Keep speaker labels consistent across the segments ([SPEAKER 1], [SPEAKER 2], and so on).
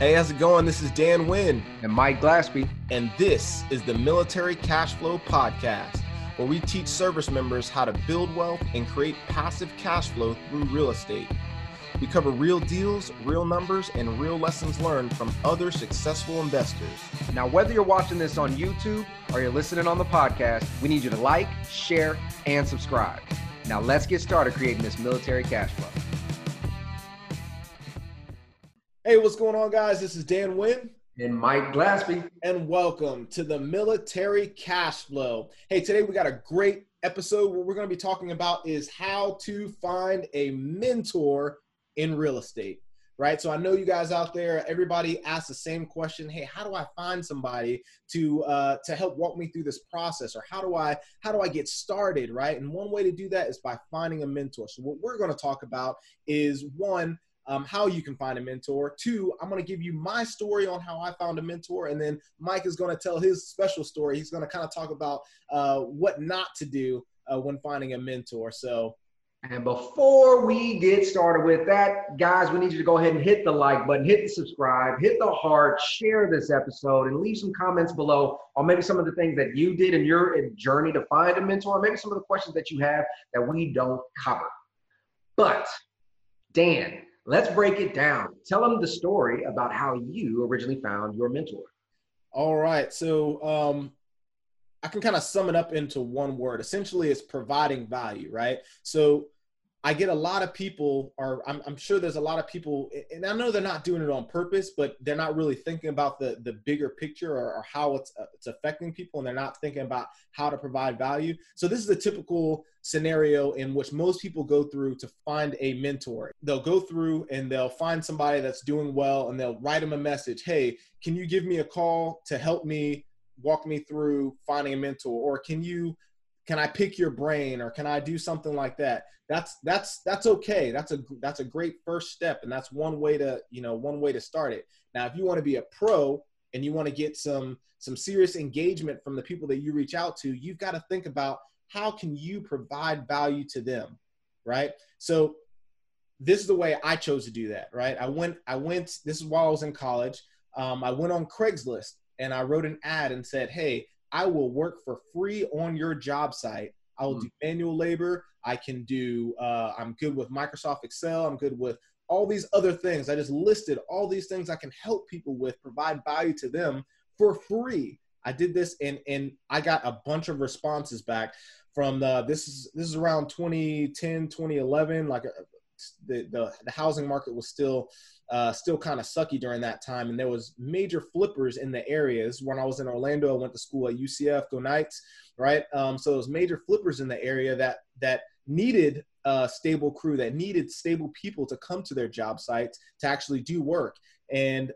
[SPEAKER 1] Hey, how's it going? This is Dan Wynn.
[SPEAKER 2] And Mike Glaspie.
[SPEAKER 1] And this is the Military Cash Flow Podcast, where we teach service members how to build wealth and create passive cash flow through real estate. We cover real deals, real numbers, and real lessons learned from other successful investors.
[SPEAKER 2] Now, whether you're watching this on YouTube or you're listening on the podcast, we need you to like, share, and subscribe. Now, let's get started creating this military cash flow.
[SPEAKER 1] Hey, what's going on, guys? This is Dan Wynn.
[SPEAKER 2] And Mike Glaspie.
[SPEAKER 1] And welcome to the Military Cash Flow. Hey, today we got a great episode. What we're going to be talking about is how to find a mentor in real estate, right? So I know you guys out there, everybody asks the same question. Hey, how do I find somebody to uh, to help walk me through this process, or how do I how do I get started, right? And one way to do that is by finding a mentor. So what we're going to talk about is one um, how you can find a mentor. Two, I'm going to give you my story on how I found a mentor. And then Mike is going to tell his special story. He's going to kind of talk about uh, what not to do uh, when finding a mentor. So,
[SPEAKER 2] and before we get started with that, guys, we need you to go ahead and hit the like button, hit the subscribe, hit the heart, share this episode, and leave some comments below on maybe some of the things that you did in your journey to find a mentor, maybe some of the questions that you have that we don't cover. But, Dan, Let's break it down. Tell them the story about how you originally found your mentor.
[SPEAKER 1] All right. So um, I can kind of sum it up into one word. Essentially, it's providing value, right? So I get a lot of people, or I'm, I'm, sure there's a lot of people, and I know they're not doing it on purpose, but they're not really thinking about the the bigger picture or, or how it's uh, it's affecting people, and they're not thinking about how to provide value. So this is a typical scenario in which most people go through to find a mentor. They'll go through and they'll find somebody that's doing well, and they'll write them a message. Hey, can you give me a call to help me walk me through finding a mentor, or can you can I pick your brain or can I do something like that? That's that's that's okay. That's a that's a great first step and that's one way to, you know, one way to start it. Now, if you want to be a pro and you want to get some some serious engagement from the people that you reach out to, you've got to think about how can you provide value to them, right? So this is the way I chose to do that, right? I went I went this is while I was in college. Um, I went on Craigslist and I wrote an ad and said, "Hey, I will work for free on your job site. I will mm. do manual labor. I can do, uh, I'm good with Microsoft Excel. I'm good with all these other things. I just listed all these things I can help people with, provide value to them for free. I did this and, and I got a bunch of responses back from the, this is, this is around 2010, 2011, like a, uh, the, the, the housing market was still uh, still kind of sucky during that time, and there was major flippers in the areas. When I was in Orlando, I went to school at UCF, go Knights, right? Um, so there was major flippers in the area that that needed a stable crew, that needed stable people to come to their job sites to actually do work, and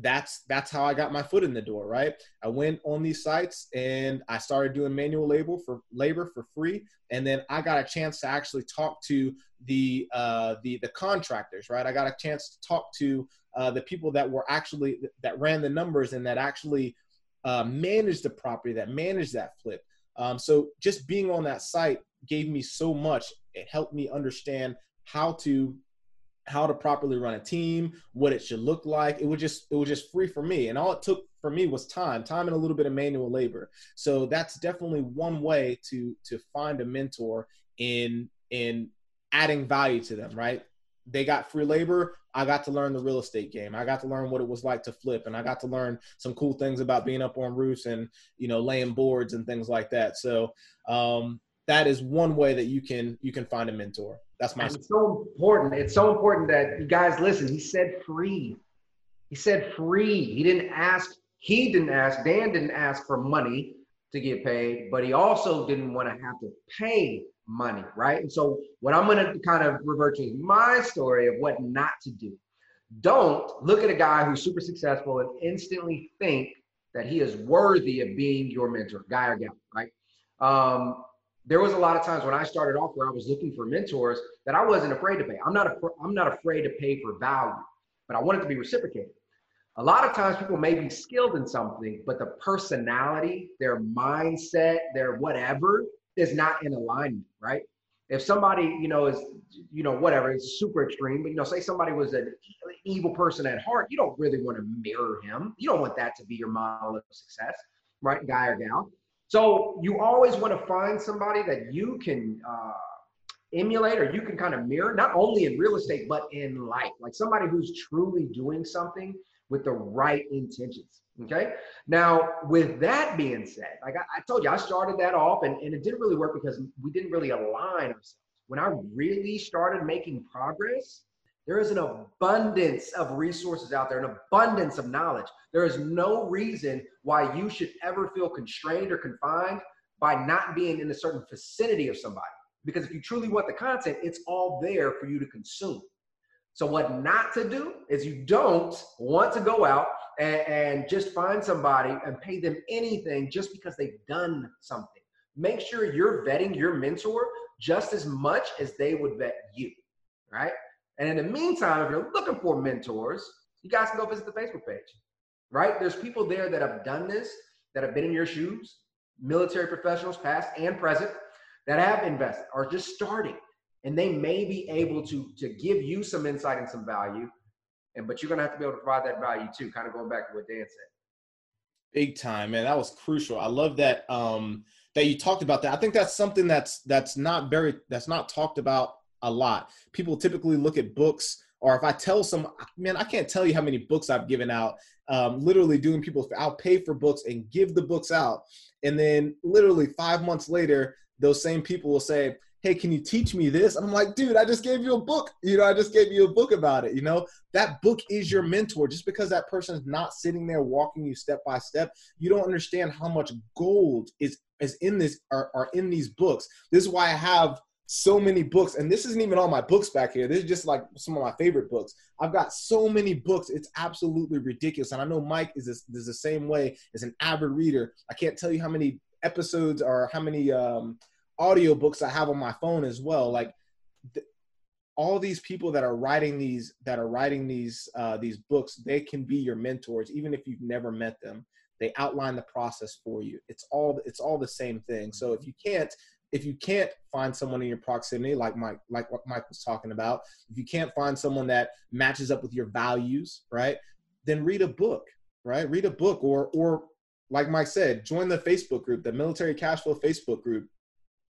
[SPEAKER 1] that's that's how I got my foot in the door, right? I went on these sites and I started doing manual labor for labor for free, and then I got a chance to actually talk to the uh, the the contractors, right? I got a chance to talk to uh, the people that were actually that ran the numbers and that actually uh, managed the property, that managed that flip. Um, so just being on that site gave me so much. It helped me understand how to how to properly run a team, what it should look like. It was just it was just free for me, and all it took for me was time, time and a little bit of manual labor. So that's definitely one way to to find a mentor in in adding value to them. Right? They got free labor. I got to learn the real estate game. I got to learn what it was like to flip, and I got to learn some cool things about being up on roofs and you know laying boards and things like that. So um, that is one way that you can you can find a mentor. That's my.
[SPEAKER 2] It's so important. It's so important that you guys listen. He said free. He said free. He didn't ask. He didn't ask. Dan didn't ask for money to get paid, but he also didn't want to have to pay money, right? And so, what I'm going to kind of revert to is my story of what not to do. Don't look at a guy who's super successful and instantly think that he is worthy of being your mentor, guy or gal, right? Um, there was a lot of times when I started off where I was looking for mentors that I wasn't afraid to pay. I'm not, a, I'm not afraid to pay for value, but I want it to be reciprocated. A lot of times people may be skilled in something, but the personality, their mindset, their whatever is not in alignment, right? if somebody, you know, is, you know, whatever, it's super extreme, but, you know, say somebody was an evil person at heart, you don't really want to mirror him. You don't want that to be your model of success, right? Guy or gal. So you always want to find somebody that you can uh, emulate or you can kind of mirror, not only in real estate, but in life, like somebody who's truly doing something with the right intentions. Hmm. Okay. Now, with that being said, like I, I, told you, I started that off and, and it didn't really work because we didn't really align ourselves. When I really started making progress, there is an abundance of resources out there, an abundance of knowledge. There is no reason why you should ever feel constrained or confined by not being in a certain vicinity of somebody. Because if you truly want the content, it's all there for you to consume. So, what not to do is you don't want to go out and, and, just find somebody and pay them anything just because they've done something. Make sure you're vetting your mentor just as much as they would vet you, right? And in the meantime, if you're looking for mentors, you guys can go visit the Facebook page, right? There's people there that have done this, that have been in your shoes, military professionals, past and present, that have invested or just starting and they may be able to to give you some insight and some value and but you're gonna have to be able to provide that value too kind of going back to what dan said.
[SPEAKER 1] Big time man that was crucial. I love that um that you talked about that. I think that's something that's that's not very that's not talked about a lot. People typically look at books or if i tell some man i can't tell you how many books i've given out um, literally doing people i'll pay for books and give the books out and then literally five months later those same people will say hey, can you teach me this? And I'm like, dude, I just gave you a book. You know, I just gave you a book about it. You know, that book is your mentor. Just because that person is not sitting there walking you step by step, you don't understand how much gold is is in this are, are in these books. This is why I have so many books, and this isn't even all my books back here. This is just like some of my favorite books. I've got so many books; it's absolutely ridiculous. And I know Mike is this, is the same way as an avid reader. I can't tell you how many episodes or how many um, audiobooks I have on my phone as well. Like th- all these people that are writing these that are writing these uh, these books, they can be your mentors, even if you've never met them. They outline the process for you. It's all it's all the same thing. So if you can't if you can't find someone in your proximity, like Mike like what Mike was talking about, if you can't find someone that matches up with your values, right? Then read a book, right? Read a book or or like Mike said, join the Facebook group, the Military Cash Flow Facebook group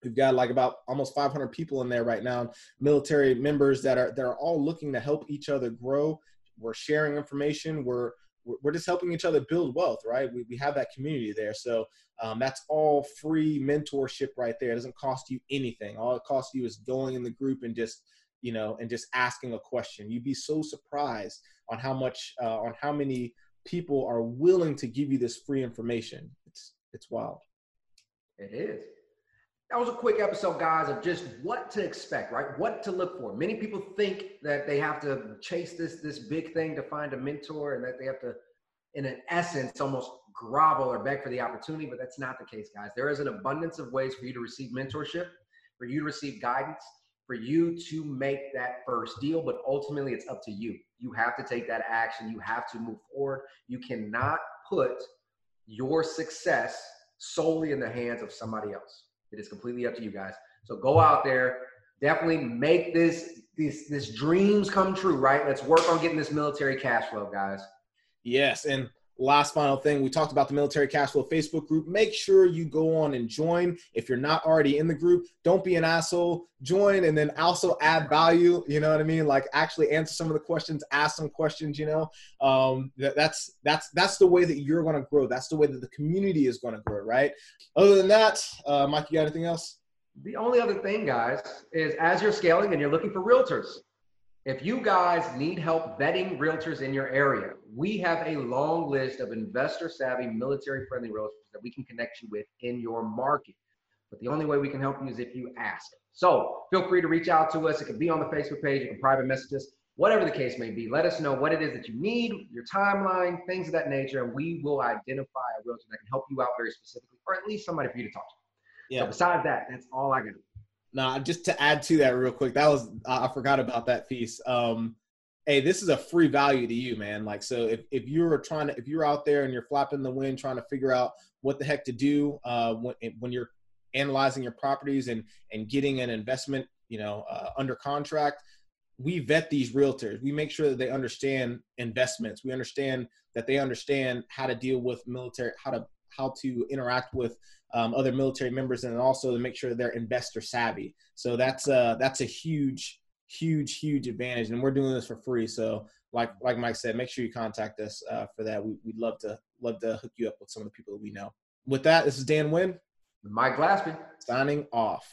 [SPEAKER 1] We've got like about almost 500 people in there right now, military members that are that are all looking to help each other grow. We're sharing information. We're we're just helping each other build wealth, right? We, we have that community there. So um, that's all free mentorship right there. It doesn't cost you anything. All it costs you is going in the group and just, you know, and just asking a question. You'd be so surprised on how much, uh, on how many people are willing to give you this free information. It's, it's wild.
[SPEAKER 2] It is that was a quick episode, guys, of just what to expect, right? What to look for. Many people think that they have to chase this this big thing to find a mentor, and that they have to, in an essence, almost grovel or beg for the opportunity. But that's not the case, guys. There is an abundance of ways for you to receive mentorship, for you to receive guidance, for you to make that first deal. But ultimately, it's up to you. You have to take that action. You have to move forward. You cannot put your success solely in the hands of somebody else. It is completely up to you guys. So go out there, definitely make this this this dreams come true, right? Let's work on getting this military cash flow, guys.
[SPEAKER 1] Yes, and last final thing we talked about the military cash flow facebook group. Make sure you go on and join. If you're not already in the group don't be an asshole. Join and then also add value you know what i mean? Like actually answer some of the questions ask some questions you know? Um, that, that's that's that's the way that you're going to grow. That's the way that the community is going to grow right? Other than that uh, mike you got anything else?
[SPEAKER 2] The only other thing guys is as you're scaling and you're looking for realtors if you guys need help vetting realtors in your area, we have a long list of investor savvy, military friendly realtors that we can connect you with in your market. But the only way we can help you is if you ask. So feel free to reach out to us. It can be on the Facebook page, you can private message us, whatever the case may be. Let us know what it is that you need, your timeline, things of that nature, and we will identify a realtor that can help you out very specifically, or at least somebody for you to talk to. Yeah. So besides that, that's all I got.
[SPEAKER 1] Nah, just to add to that real quick, that was I forgot about that piece. Um, hey, this is a free value to you, man. Like, so if, if you're trying to, if you're out there and you're flapping the wind trying to figure out what the heck to do uh, when when you're analyzing your properties and and getting an investment, you know, uh, under contract, we vet these realtors. We make sure that they understand investments. We understand that they understand how to deal with military, how to how to interact with um, other military members, and also to make sure they're investor savvy. So that's uh that's a huge, huge, huge advantage, and we're doing this for free. So like like Mike said, make sure you contact us uh, for that. We, would love to love to hook you up with some of the people that we know. With that, this is Dan Wynn.
[SPEAKER 2] Mike Glaspie.
[SPEAKER 1] signing off.